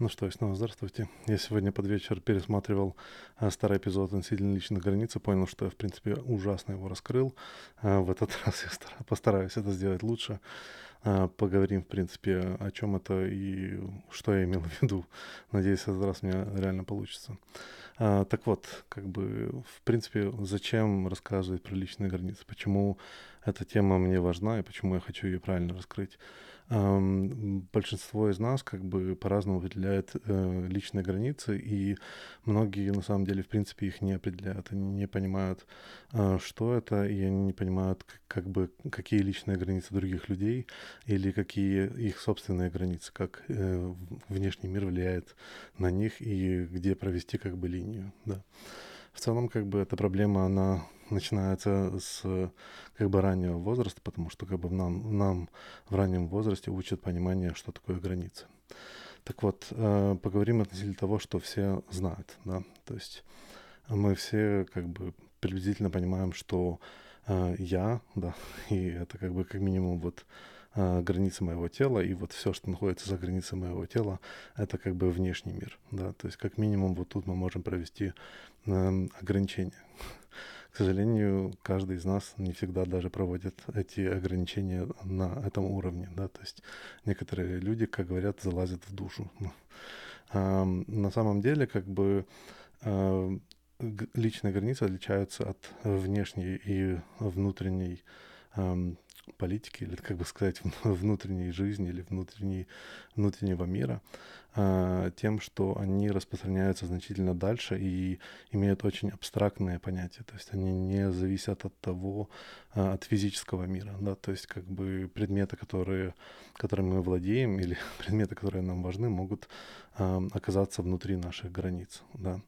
Ну что, и снова здравствуйте. Я сегодня под вечер пересматривал а, старый эпизод относительно личной границы, понял, что я, в принципе, ужасно его раскрыл. А, в этот раз я стар- постараюсь это сделать лучше. А, поговорим, в принципе, о чем это и что я имел в виду. Надеюсь, этот раз у меня реально получится. Так вот, как бы, в принципе, зачем рассказывать про личные границы? Почему эта тема мне важна и почему я хочу ее правильно раскрыть? Большинство из нас как бы по-разному определяет э, личные границы, и многие на самом деле в принципе их не определяют, они не понимают, э, что это, и они не понимают как бы какие личные границы других людей или какие их собственные границы, как э, внешний мир влияет на них и где провести как бы линию, да. В целом, как бы эта проблема, она начинается с как бы раннего возраста, потому что как бы нам, нам в раннем возрасте учат понимание, что такое границы. Так вот, э, поговорим относительно того, что все знают, да, то есть мы все как бы приблизительно понимаем, что э, я, да, и это как бы как минимум вот э, границы моего тела, и вот все, что находится за границей моего тела, это как бы внешний мир, да, то есть как минимум вот тут мы можем провести э, ограничения. К сожалению, каждый из нас не всегда даже проводит эти ограничения на этом уровне, да, то есть некоторые люди, как говорят, залазят в душу. А, на самом деле, как бы личные границы отличаются от внешней и внутренней политики, или, как бы сказать, внутренней жизни или внутренней, внутреннего мира, а, тем, что они распространяются значительно дальше и имеют очень абстрактные понятия, то есть они не зависят от того, а, от физического мира, да, то есть как бы предметы, которые, которыми мы владеем, или предметы, которые нам важны, могут ам, оказаться внутри наших границ, да.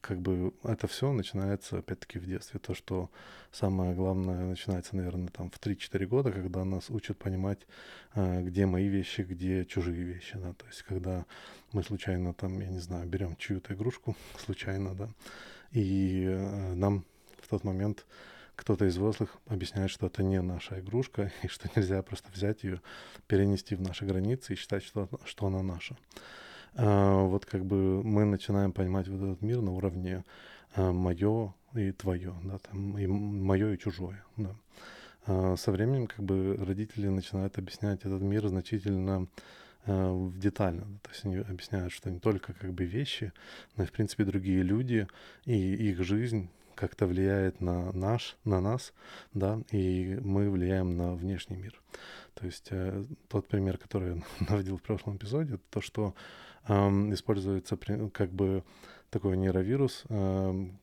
Как бы это все начинается опять-таки в детстве. То, что самое главное начинается, наверное, там в 3-4 года, когда нас учат понимать, а, где мои вещи, где чужие вещи, да. То есть когда мы случайно там, я не знаю, берем чью-то игрушку, случайно, да, и э, нам в тот момент кто-то из взрослых объясняет, что это не наша игрушка, и что нельзя просто взять ее, перенести в наши границы и считать, что, что она наша. А, вот как бы мы начинаем понимать вот этот мир на уровне мое и твое, да, там, и мое и чужое, да. А, со временем как бы родители начинают объяснять этот мир значительно а, в детально. То есть они объясняют, что не только как бы вещи, но и в принципе другие люди и их жизнь как-то влияет на наш, на нас, да, и мы влияем на внешний мир. То есть э, тот пример, который я наводил в прошлом эпизоде, то, что используется при- как бы такой нейровирус,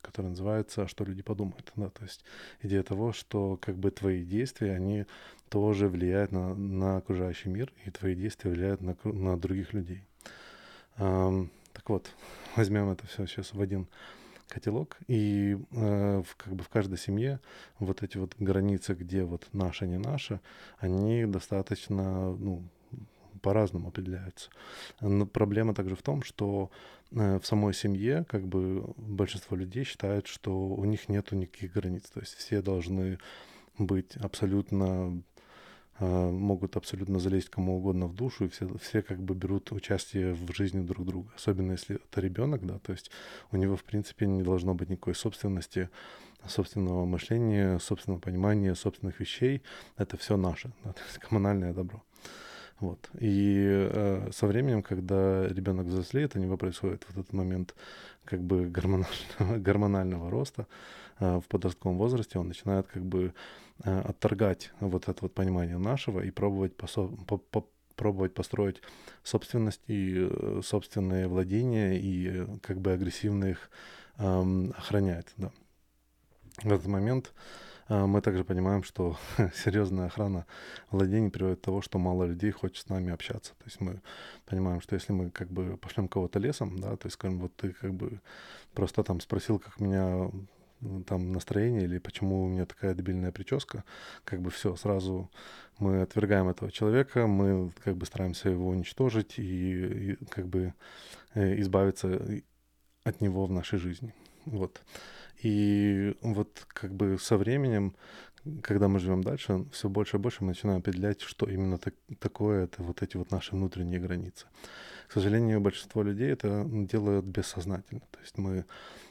который называется «Что люди подумают?». Да? То есть идея того, что как бы твои действия, они тоже влияют на, на окружающий мир, и твои действия влияют на, на других людей. Так вот, возьмем это все сейчас в один котелок, и э, в, как бы в каждой семье вот эти вот границы, где вот наше, не наше, они достаточно, ну, по-разному определяются. Но проблема также в том, что э, в самой семье как бы большинство людей считают, что у них нету никаких границ. То есть все должны быть абсолютно э, могут абсолютно залезть кому угодно в душу, и все, все как бы берут участие в жизни друг друга. Особенно если это ребенок, да, то есть у него, в принципе, не должно быть никакой собственности, собственного мышления, собственного понимания, собственных вещей. Это все наше, да, то есть коммунальное добро. Вот. И э, со временем, когда ребенок взрослеет, у него происходит вот этот момент как бы гормонального, гормонального роста э, в подростковом возрасте, он начинает как бы э, отторгать вот это вот понимание нашего и пробовать, посо- по- по- пробовать построить собственность и э, собственные владения и э, как бы агрессивно их эм, охранять. Да. В этот момент мы также понимаем, что серьезная охрана владений приводит к тому, что мало людей хочет с нами общаться. То есть мы понимаем, что если мы как бы пошлем кого-то лесом, да, то есть скажем, вот ты как бы просто там спросил, как меня там настроение или почему у меня такая дебильная прическа, как бы все, сразу мы отвергаем этого человека, мы как бы стараемся его уничтожить и, и как бы э, избавиться от него в нашей жизни. Вот. И вот как бы со временем, когда мы живем дальше, все больше и больше мы начинаем определять, что именно так, такое это вот эти вот наши внутренние границы. к сожалению, большинство людей это делают бессознательно. То есть мы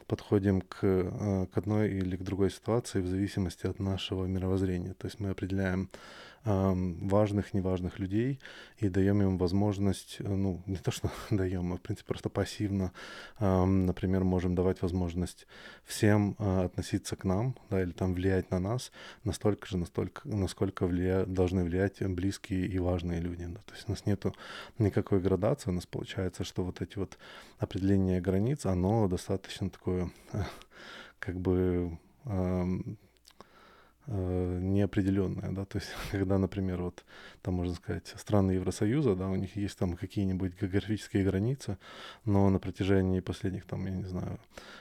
подходим к, э, к одной или к другой ситуации в зависимости от нашего мировоззрения. То есть мы определяем важных, неважных людей и даем им возможность, э, ну, не то, что даем, а, в принципе, просто пассивно, например, можем давать возможность всем а, относиться к нам, да, или там влиять на нас настолько же, настолько, насколько влия... должны влиять близкие и важные люди. Да. То есть у нас нету никакой градации, у нас получается, что вот эти вот определения границ, оно достаточно такое, как бы э, неопределенная, да, то есть когда, например, вот там можно сказать страны Евросоюза, да, у них есть там какие-нибудь географические границы, но на протяжении последних там, я не знаю,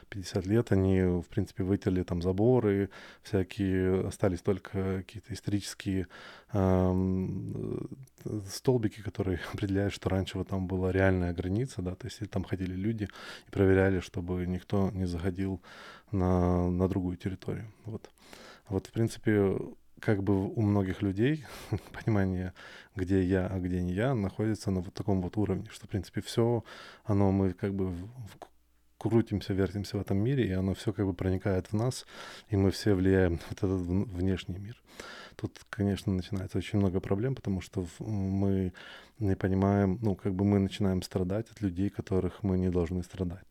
50 лет они, в принципе, вытерли там заборы, всякие, остались только какие-то исторические э, столбики, которые определяют, что раньше вот там была реальная граница, да, то есть там ходили люди и проверяли, чтобы никто не заходил на, на другую территорию, вот. Вот, в принципе, как бы у многих людей понимание, где я, а где не я, находится на вот таком вот уровне, что, в принципе, все, оно мы как бы крутимся, вертимся в этом мире, и оно все как бы проникает в нас, и мы все влияем на вот этот внешний мир. Тут, конечно, начинается очень много проблем, потому что мы не понимаем, ну, как бы мы начинаем страдать от людей, которых мы не должны страдать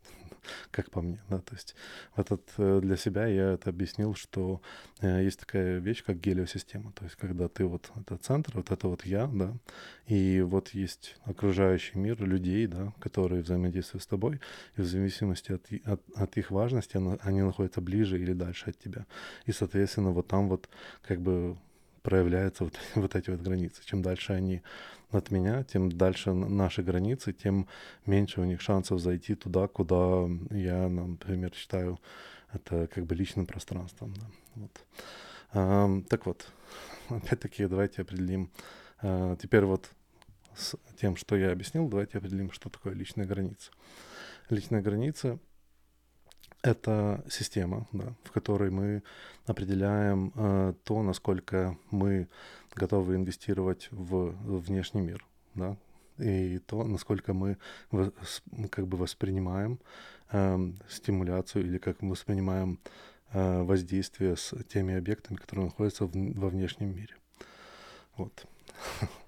как по мне, да, то есть этот, э, для себя я это объяснил, что э, есть такая вещь, как гелиосистема, то есть когда ты вот, это центр, вот это вот я, да, и вот есть окружающий мир людей, да, которые взаимодействуют с тобой, и в зависимости от, от, от их важности они, они находятся ближе или дальше от тебя, и, соответственно, вот там вот как бы проявляются вот, вот эти вот границы. Чем дальше они от меня, тем дальше наши границы, тем меньше у них шансов зайти туда, куда я, например, считаю это как бы личным пространством. Да. Вот. А, так вот, опять-таки давайте определим. А, теперь вот с тем, что я объяснил, давайте определим, что такое личная граница. Личная граница это система, да, в которой мы определяем э, то, насколько мы готовы инвестировать в внешний мир, да, и то, насколько мы как бы воспринимаем э, стимуляцию или как мы воспринимаем э, воздействие с теми объектами, которые находятся в, во внешнем мире. Вот.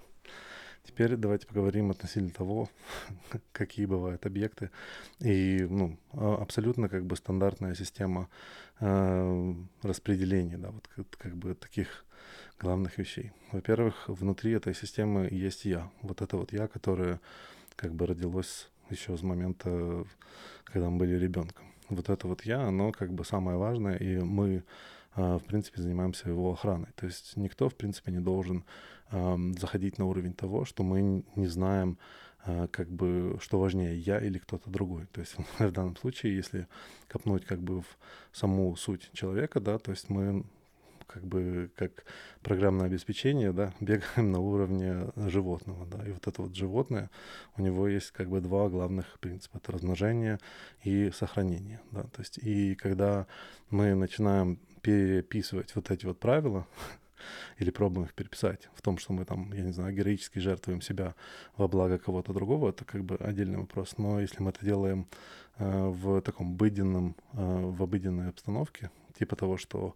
Теперь давайте поговорим относительно того, какие бывают объекты. И ну, а, абсолютно как бы стандартная система э, распределения, да, вот как, как бы таких главных вещей. Во-первых, внутри этой системы есть я. Вот это вот я, которое как бы родилось еще с момента, когда мы были ребенком. Вот это вот я, оно как бы самое важное, и мы, э, в принципе, занимаемся его охраной. То есть никто, в принципе, не должен заходить на уровень того, что мы не знаем, а, как бы, что важнее, я или кто-то другой. То есть в данном случае, если копнуть как бы в саму суть человека, да, то есть мы как бы как программное обеспечение, да, бегаем на уровне животного, да, и вот это вот животное, у него есть как бы два главных принципа, это размножение и сохранение, да, то есть и когда мы начинаем переписывать вот эти вот правила, или пробуем их переписать в том, что мы там, я не знаю, героически жертвуем себя во благо кого-то другого, это как бы отдельный вопрос. Но если мы это делаем э, в таком обыденном, э, в обыденной обстановке, типа того, что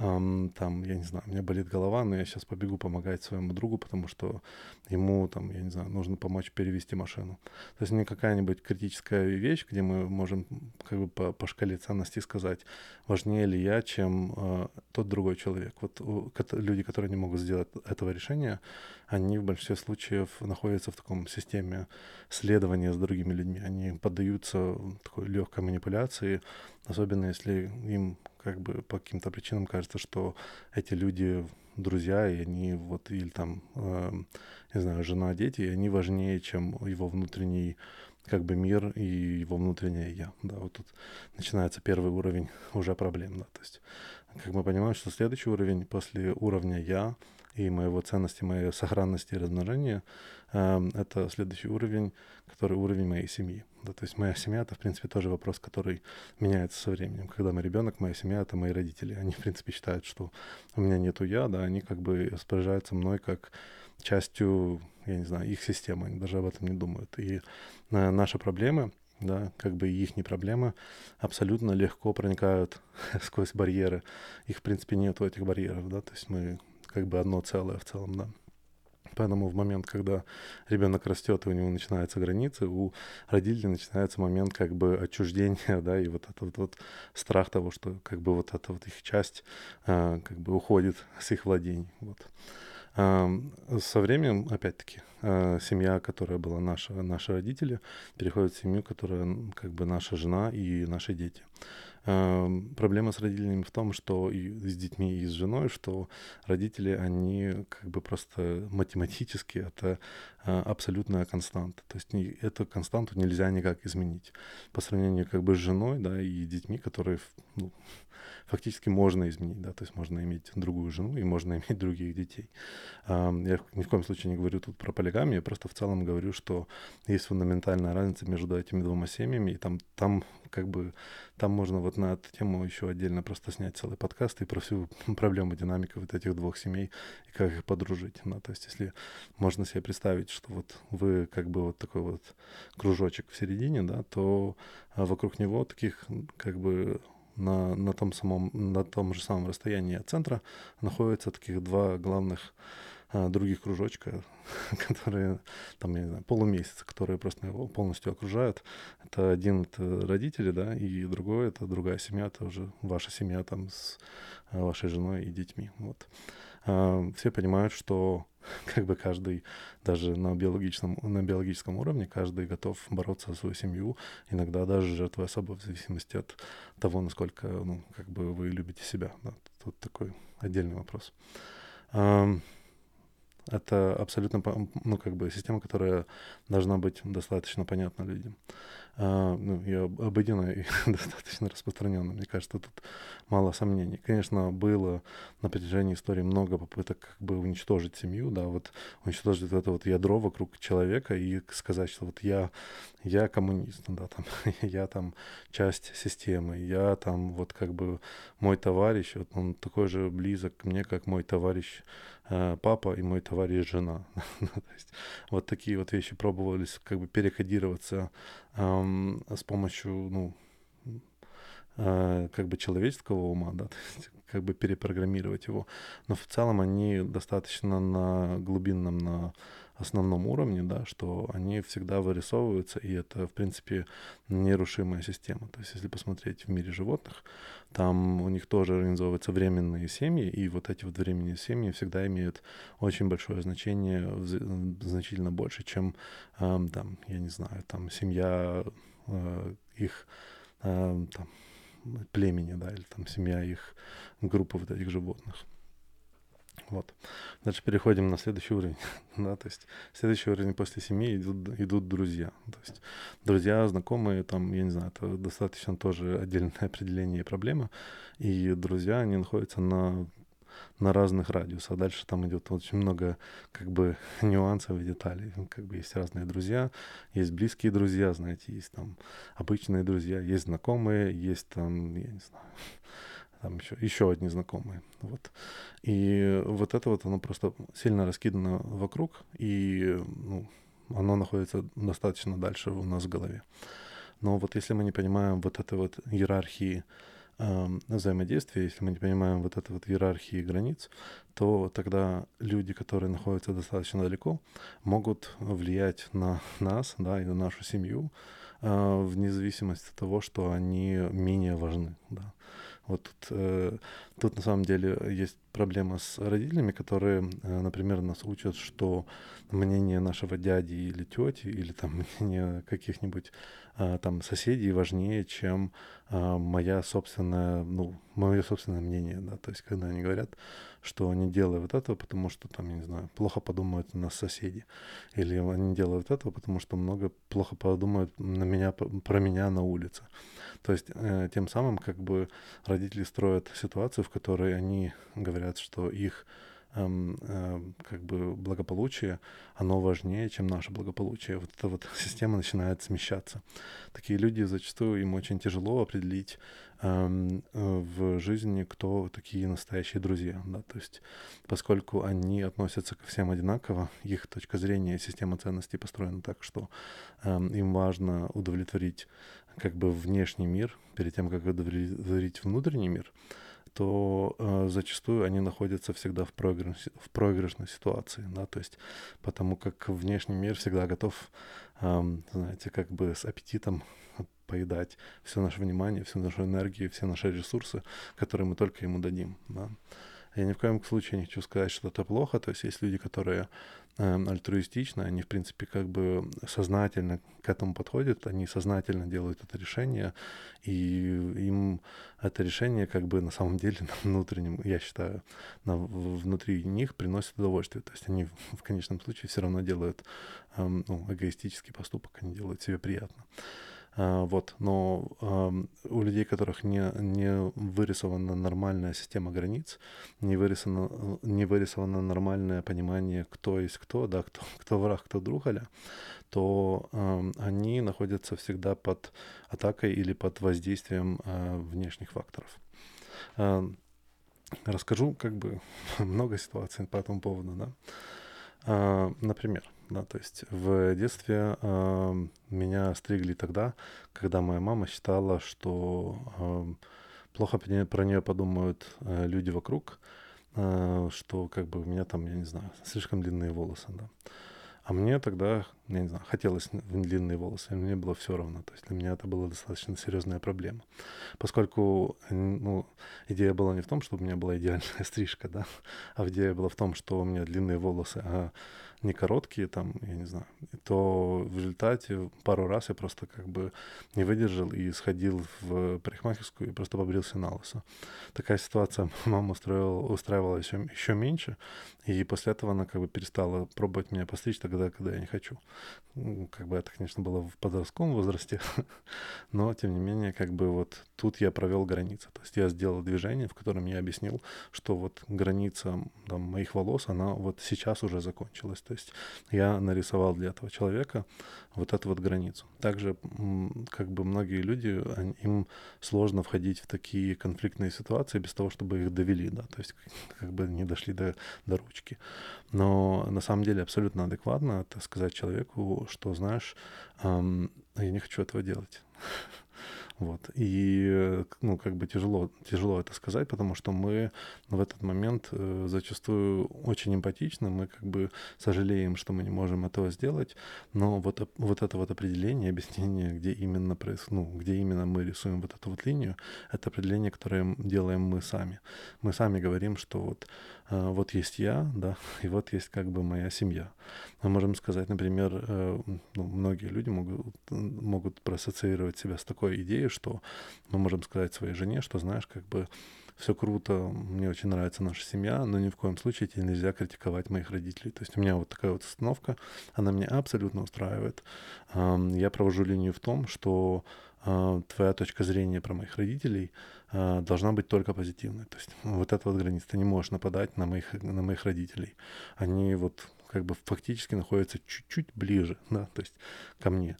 эм, там, я не знаю, у меня болит голова, но я сейчас побегу помогать своему другу, потому что ему там, я не знаю, нужно помочь перевести машину. То есть не какая-нибудь критическая вещь, где мы можем как бы по, по шкале ценностей сказать, важнее ли я, чем э, тот другой человек. Вот у, люди, которые не могут сделать этого решения, они в большинстве случаев находятся в таком системе следования с другими людьми. Они поддаются такой легкой манипуляции, особенно если им как бы по каким-то причинам кажется, что эти люди друзья, и они вот, или там, э, не знаю, жена, дети, и они важнее, чем его внутренний как бы мир и его внутреннее я. Да, вот тут начинается первый уровень уже проблем. Да, то есть, как мы понимаем, что следующий уровень после уровня я и моего ценности, моей сохранности и размножения, э, это следующий уровень, который уровень моей семьи. Да, то есть моя семья — это, в принципе, тоже вопрос, который меняется со временем. Когда мы ребенок, моя семья — это мои родители. Они, в принципе, считают, что у меня нету я, да, они как бы распоряжаются мной как частью, я не знаю, их системы, они даже об этом не думают. И э, наши проблемы, да, как бы их не проблемы, абсолютно легко проникают сквозь барьеры. Их, в принципе, нету этих барьеров, да, то есть мы как бы одно целое в целом, да. Поэтому в момент, когда ребенок растет, и у него начинаются границы, у родителей начинается момент как бы отчуждения, да, и вот этот вот, страх того, что как бы вот эта вот их часть а, как бы уходит с их владений. Вот. Со временем, опять-таки, а, семья, которая была наша, наши родители, переходит в семью, которая как бы наша жена и наши дети. Проблема с родителями в том, что и с детьми, и с женой, что родители, они как бы просто математически это а, абсолютная константа. То есть эту константу нельзя никак изменить. По сравнению как бы с женой, да, и детьми, которые ну, фактически можно изменить, да, то есть можно иметь другую жену и можно иметь других детей. Я ни в коем случае не говорю тут про полигамию, я просто в целом говорю, что есть фундаментальная разница между этими двумя семьями, и там, там как бы, там можно вот на эту тему еще отдельно просто снять целый подкаст и про всю проблему динамики вот этих двух семей и как их подружить, да, то есть если можно себе представить, что вот вы как бы вот такой вот кружочек в середине, да, то а, вокруг него таких как бы на, на, том самом, на том же самом расстоянии от центра находятся таких два главных а, других кружочка, которые, там, я не знаю, полумесяца, которые просто его полностью окружают. Это один — это родители, да, и другой — это другая семья, это уже ваша семья там с вашей женой и детьми, вот. А, все понимают, что как бы каждый, даже на биологическом, на биологическом уровне, каждый готов бороться за свою семью, иногда даже жертвуя собой, в зависимости от того, насколько, ну, как бы вы любите себя. Да, тут такой отдельный вопрос. Это абсолютно, ну, как бы система, которая должна быть достаточно понятна людям. А, ну, и обыденная, и достаточно распространенная. Мне кажется, тут мало сомнений. Конечно, было на протяжении истории много попыток как бы уничтожить семью, да, вот уничтожить это вот ядро вокруг человека и сказать, что вот я, я коммунист, да, там, я там часть системы, я там вот как бы мой товарищ, вот он такой же близок мне, как мой товарищ папа и мой товарищ жена. То есть вот такие вот вещи пробовались как бы перекодироваться эм, с помощью, ну, э, как бы человеческого ума, да, есть как бы перепрограммировать его. Но в целом они достаточно на глубинном, на основном уровне, да, что они всегда вырисовываются, и это, в принципе, нерушимая система. То есть, если посмотреть в мире животных, там у них тоже организовываются временные семьи, и вот эти вот временные семьи всегда имеют очень большое значение, значительно больше, чем, э, там, я не знаю, там, семья э, их э, там, племени, да, или там семья их группы вот этих животных. Вот. Дальше переходим на следующий уровень. да, то есть следующий уровень после семьи идут, идут друзья. То есть друзья, знакомые, там, я не знаю, это достаточно тоже отдельное определение и проблема. И друзья, они находятся на на разных радиусах. Дальше там идет очень много как бы нюансов и деталей. Как бы есть разные друзья, есть близкие друзья, знаете, есть там обычные друзья, есть знакомые, есть там, я не знаю, там еще, еще одни знакомые. Вот. И вот это вот, оно просто сильно раскидано вокруг, и ну, оно находится достаточно дальше у нас в голове. Но вот если мы не понимаем вот этой вот иерархии э, взаимодействия, если мы не понимаем вот этой вот иерархии границ, то тогда люди, которые находятся достаточно далеко, могут влиять на нас, да, и на нашу семью, э, вне зависимости от того, что они менее важны, да. Вот тут, э, тут на самом деле есть проблема с родителями, которые, э, например, нас учат, что мнение нашего дяди или тети, или там мнение каких-нибудь э, там соседей важнее, чем э, моя собственная, ну, мое собственное мнение, да, то есть когда они говорят, что они делают этого, потому что там, я не знаю, плохо подумают на соседи, или они делают этого, потому что много плохо подумают на меня, про меня на улице. То есть э, тем самым как бы родители строят ситуацию, в которой они говорят, что их как бы благополучие, оно важнее, чем наше благополучие. Вот эта вот система начинает смещаться. Такие люди зачастую им очень тяжело определить эм, э, в жизни, кто такие настоящие друзья. Да? То есть поскольку они относятся ко всем одинаково, их точка зрения, система ценностей построена так, что эм, им важно удовлетворить как бы внешний мир перед тем, как удовлетворить внутренний мир, то э, зачастую они находятся всегда в, проигрыш, в проигрышной ситуации, да, то есть потому как внешний мир всегда готов, э, знаете, как бы с аппетитом поедать все наше внимание, всю нашу энергию, все наши ресурсы, которые мы только ему дадим, да. Я ни в коем случае не хочу сказать, что это плохо. То есть есть люди, которые э, альтруистичны, они, в принципе, как бы сознательно к этому подходят, они сознательно делают это решение, и им это решение как бы на самом деле на внутреннем, я считаю, на, внутри них приносит удовольствие. То есть они в конечном случае все равно делают э, ну, эгоистический поступок, они делают себе приятно. А, вот, но у людей, которых не, не вырисована нормальная система границ, не вырисовано, не вырисовано нормальное понимание, кто есть кто, да, кто, кто враг, кто друг, аля, то э, они находятся всегда под атакой или под воздействием э, внешних факторов. Э, расскажу как бы много ситуаций по этому поводу, да. Э, например, да, то есть в детстве э, меня стригли тогда, когда моя мама считала, что э, плохо про нее подумают э, люди вокруг, э, что как бы у меня там, я не знаю, слишком длинные волосы, да. А мне тогда, я не знаю, хотелось длинные волосы, и мне было все равно. То есть для меня это была достаточно серьезная проблема. Поскольку ну, идея была не в том, чтобы у меня была идеальная стрижка, да, а идея была в том, что у меня длинные волосы, а не короткие, там, я не знаю, то в результате пару раз я просто как бы не выдержал и сходил в парикмахерскую и просто побрился на лысо. Такая ситуация мама устроила, устраивала еще, еще меньше, и после этого она как бы перестала пробовать меня постричь тогда, когда я не хочу. Как бы это, конечно, было в подростковом возрасте, но, тем не менее, как бы вот тут я провел границу. То есть я сделал движение, в котором я объяснил, что вот граница там, моих волос, она вот сейчас уже закончилась. То есть я нарисовал для этого человека вот эту вот границу. Также как бы многие люди, им сложно входить в такие конфликтные ситуации без того, чтобы их довели, да, то есть как бы не дошли до, до ручки. Но на самом деле абсолютно адекватно это сказать человеку, что, знаешь, эм, я не хочу этого делать. Вот. И, ну, как бы тяжело, тяжело это сказать, потому что мы в этот момент э, зачастую очень эмпатичны, мы как бы сожалеем, что мы не можем этого сделать, но вот, вот это вот определение, объяснение, где именно, ну, где именно мы рисуем вот эту вот линию, это определение, которое делаем мы сами. Мы сами говорим, что вот а, вот есть я, да, и вот есть как бы моя семья. Мы можем сказать, например, э, ну, многие люди могут, могут проассоциировать себя с такой идеей, что мы можем сказать своей жене, что, знаешь, как бы все круто, мне очень нравится наша семья, но ни в коем случае тебе нельзя критиковать моих родителей. То есть у меня вот такая вот установка, она меня абсолютно устраивает. Я провожу линию в том, что а, твоя точка зрения про моих родителей а, должна быть только позитивной. То есть вот эта вот граница. Ты не можешь нападать на моих, на моих родителей. Они вот как бы фактически находятся чуть-чуть ближе, да, то есть ко мне.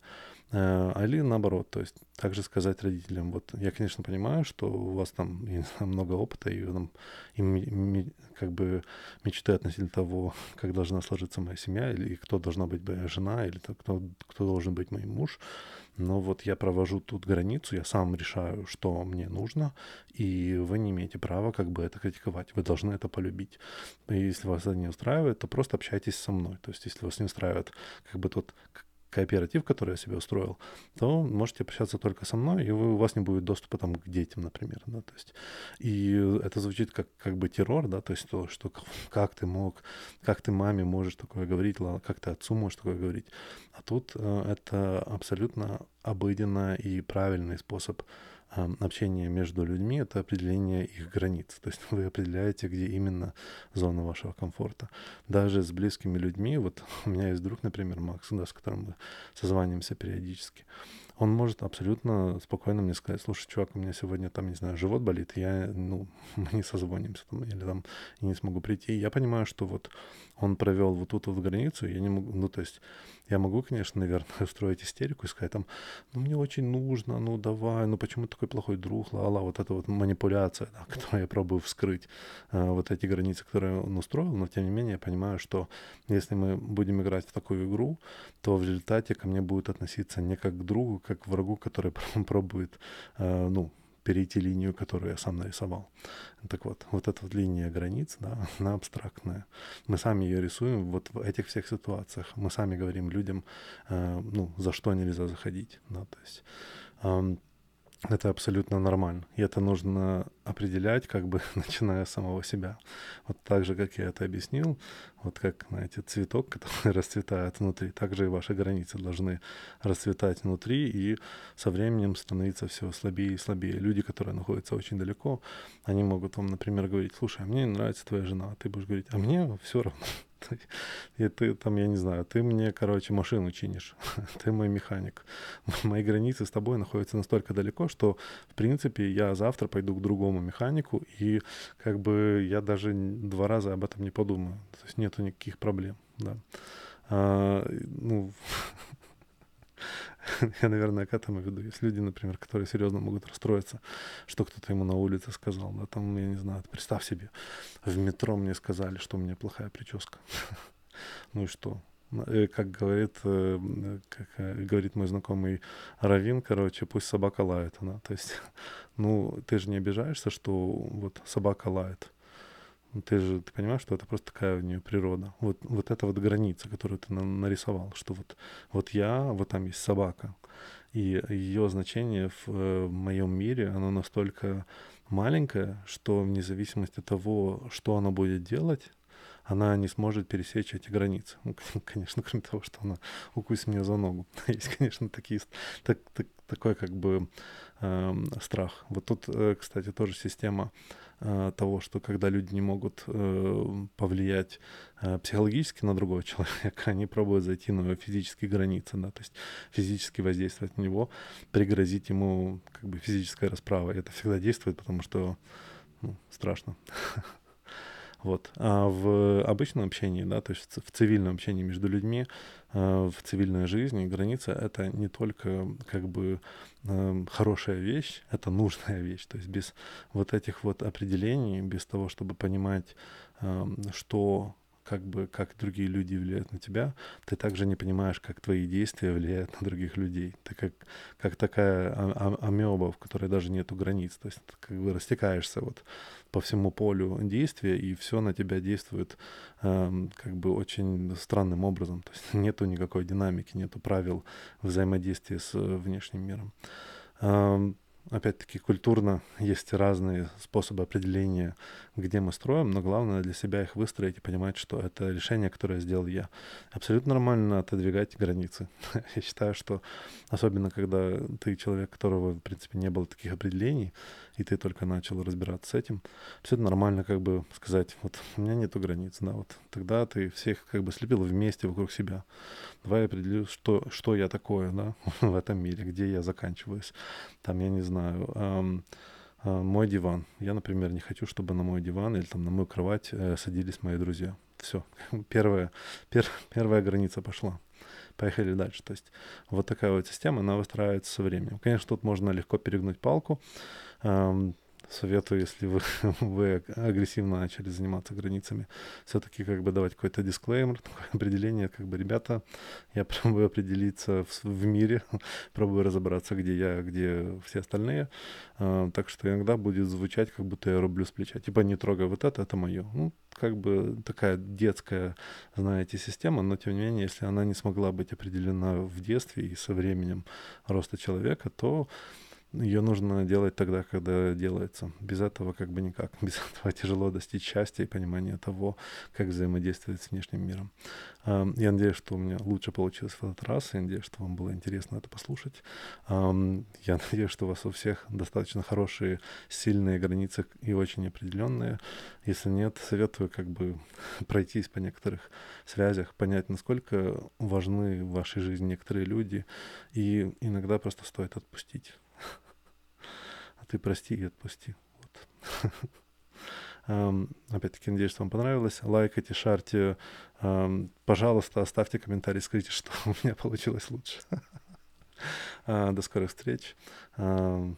А, али наоборот, то есть также сказать родителям, вот я, конечно, понимаю, что у вас там много опыта, и там и, как бы мечты относительно того, как должна сложиться моя семья, или кто должна быть моя жена, или кто, кто должен быть мой муж. Но вот я провожу тут границу, я сам решаю, что мне нужно, и вы не имеете права как бы это критиковать. Вы должны это полюбить. И если вас это не устраивает, то просто общайтесь со мной. То есть если вас не устраивает как бы тот кооператив, который я себе устроил, то можете общаться только со мной, и вы, у вас не будет доступа там к детям, например, да, то есть, и это звучит как, как бы террор, да, то есть то, что как ты мог, как ты маме можешь такое говорить, как ты отцу можешь такое говорить, а тут э, это абсолютно обыденный и правильный способ общение между людьми — это определение их границ. То есть вы определяете, где именно зона вашего комфорта. Даже с близкими людьми, вот у меня есть друг, например, Макс, да, с которым мы созваниваемся периодически, он может абсолютно спокойно мне сказать, слушай, чувак, у меня сегодня там, не знаю, живот болит, я, ну, мы не созвонимся там, или там я не смогу прийти. Я понимаю, что вот он провел вот тут вот границу, я не могу, ну, то есть я могу, конечно, наверное, устроить истерику и сказать там, ну, мне очень нужно, ну, давай, ну, почему такой плохой друг, ла-ла, вот эта вот манипуляция, да, которую я пробую вскрыть, э, вот эти границы, которые он устроил, но, тем не менее, я понимаю, что если мы будем играть в такую игру, то в результате ко мне будет относиться не как к другу, как врагу, который пробует, э, ну, перейти линию, которую я сам нарисовал. Так вот, вот эта вот линия границ, да, она абстрактная. Мы сами ее рисуем вот в этих всех ситуациях. Мы сами говорим людям, э, ну, за что нельзя заходить, да, то есть это абсолютно нормально. И это нужно определять, как бы начиная с самого себя. Вот так же, как я это объяснил, вот как, знаете, цветок, который расцветает внутри, так же и ваши границы должны расцветать внутри и со временем становиться все слабее и слабее. Люди, которые находятся очень далеко, они могут вам, например, говорить, слушай, а мне не нравится твоя жена, а ты будешь говорить, а мне все равно. И ты там, я не знаю, ты мне, короче, машину чинишь. ты мой механик. Мои границы с тобой находятся настолько далеко, что, в принципе, я завтра пойду к другому механику, и как бы я даже два раза об этом не подумаю. То есть нету никаких проблем, да. А, ну, я, наверное, к этому веду. Есть люди, например, которые серьезно могут расстроиться, что кто-то ему на улице сказал, да, там, я не знаю, представь себе, в метро мне сказали, что у меня плохая прическа. ну и что? Э, как говорит, э, как э, говорит мой знакомый Равин, короче, пусть собака лает. Она. То есть, ну, ты же не обижаешься, что вот собака лает. Ну, ты же ты понимаешь, что это просто такая у нее природа. Вот, вот эта вот граница, которую ты на, нарисовал, что вот, вот я, вот там есть собака, и ее значение в, э, в моем мире, оно настолько маленькое, что вне зависимости от того, что она будет делать, она не сможет пересечь эти границы. Ну, конечно, кроме того, что она укусит меня за ногу. Есть, конечно, такие, так, так, такой как бы э, страх. Вот тут, э, кстати, тоже система э, того, что когда люди не могут э, повлиять э, психологически на другого человека, они пробуют зайти на его физические границы, да, то есть физически воздействовать на него, пригрозить ему как бы физической расправой. Это всегда действует, потому что ну, страшно. Вот. А в обычном общении, да, то есть в цивильном общении между людьми, э, в цивильной жизни граница — это не только как бы эм, хорошая вещь, это нужная вещь. То есть без вот этих вот определений, без того, чтобы понимать, эм, что как бы как другие люди влияют на тебя, ты также не понимаешь, как твои действия влияют на других людей. Ты как, как такая а, а, амеба, в которой даже нету границ. То есть ты как бы растекаешься вот по всему полю действия, и все на тебя действует э, как бы очень странным образом. То есть нету никакой динамики, нету правил взаимодействия с внешним миром. Опять-таки, культурно есть разные способы определения, где мы строим, но главное для себя их выстроить и понимать, что это решение, которое сделал я. Абсолютно нормально отодвигать границы. я считаю, что особенно когда ты человек, которого, в принципе, не было таких определений, и ты только начал разбираться с этим, все это нормально как бы сказать, вот у меня нету границ, да, вот тогда ты всех как бы слепил вместе вокруг себя. Давай я определю, что, что я такое, да, в этом мире, где я заканчиваюсь. Там, я не знаю, эм, э, мой диван. Я, например, не хочу, чтобы на мой диван или там на мою кровать э, садились мои друзья. Все, первая, пер, первая граница пошла поехали дальше. То есть вот такая вот система, она выстраивается со временем. Конечно, тут можно легко перегнуть палку, советую, если вы, вы агрессивно начали заниматься границами, все-таки как бы давать какой-то дисклеймер, такое определение, как бы, ребята, я пробую определиться в, в мире, пробую разобраться, где я, где все остальные, а, так что иногда будет звучать, как будто я рублю с плеча, типа не трогай вот это, это мое. Ну, как бы такая детская, знаете, система, но тем не менее, если она не смогла быть определена в детстве и со временем роста человека, то ее нужно делать тогда, когда делается. Без этого как бы никак. Без этого тяжело достичь счастья и понимания того, как взаимодействовать с внешним миром. Я надеюсь, что у меня лучше получилось в этот раз. Я надеюсь, что вам было интересно это послушать. Я надеюсь, что у вас у всех достаточно хорошие, сильные границы и очень определенные. Если нет, советую как бы пройтись по некоторых связях, понять, насколько важны в вашей жизни некоторые люди. И иногда просто стоит отпустить. Ты прости и отпусти. Вот. Опять-таки, надеюсь, что вам понравилось. Лайкайте, шарьте. Пожалуйста, оставьте комментарий, скажите, что у меня получилось лучше. А, до скорых встреч. Пока.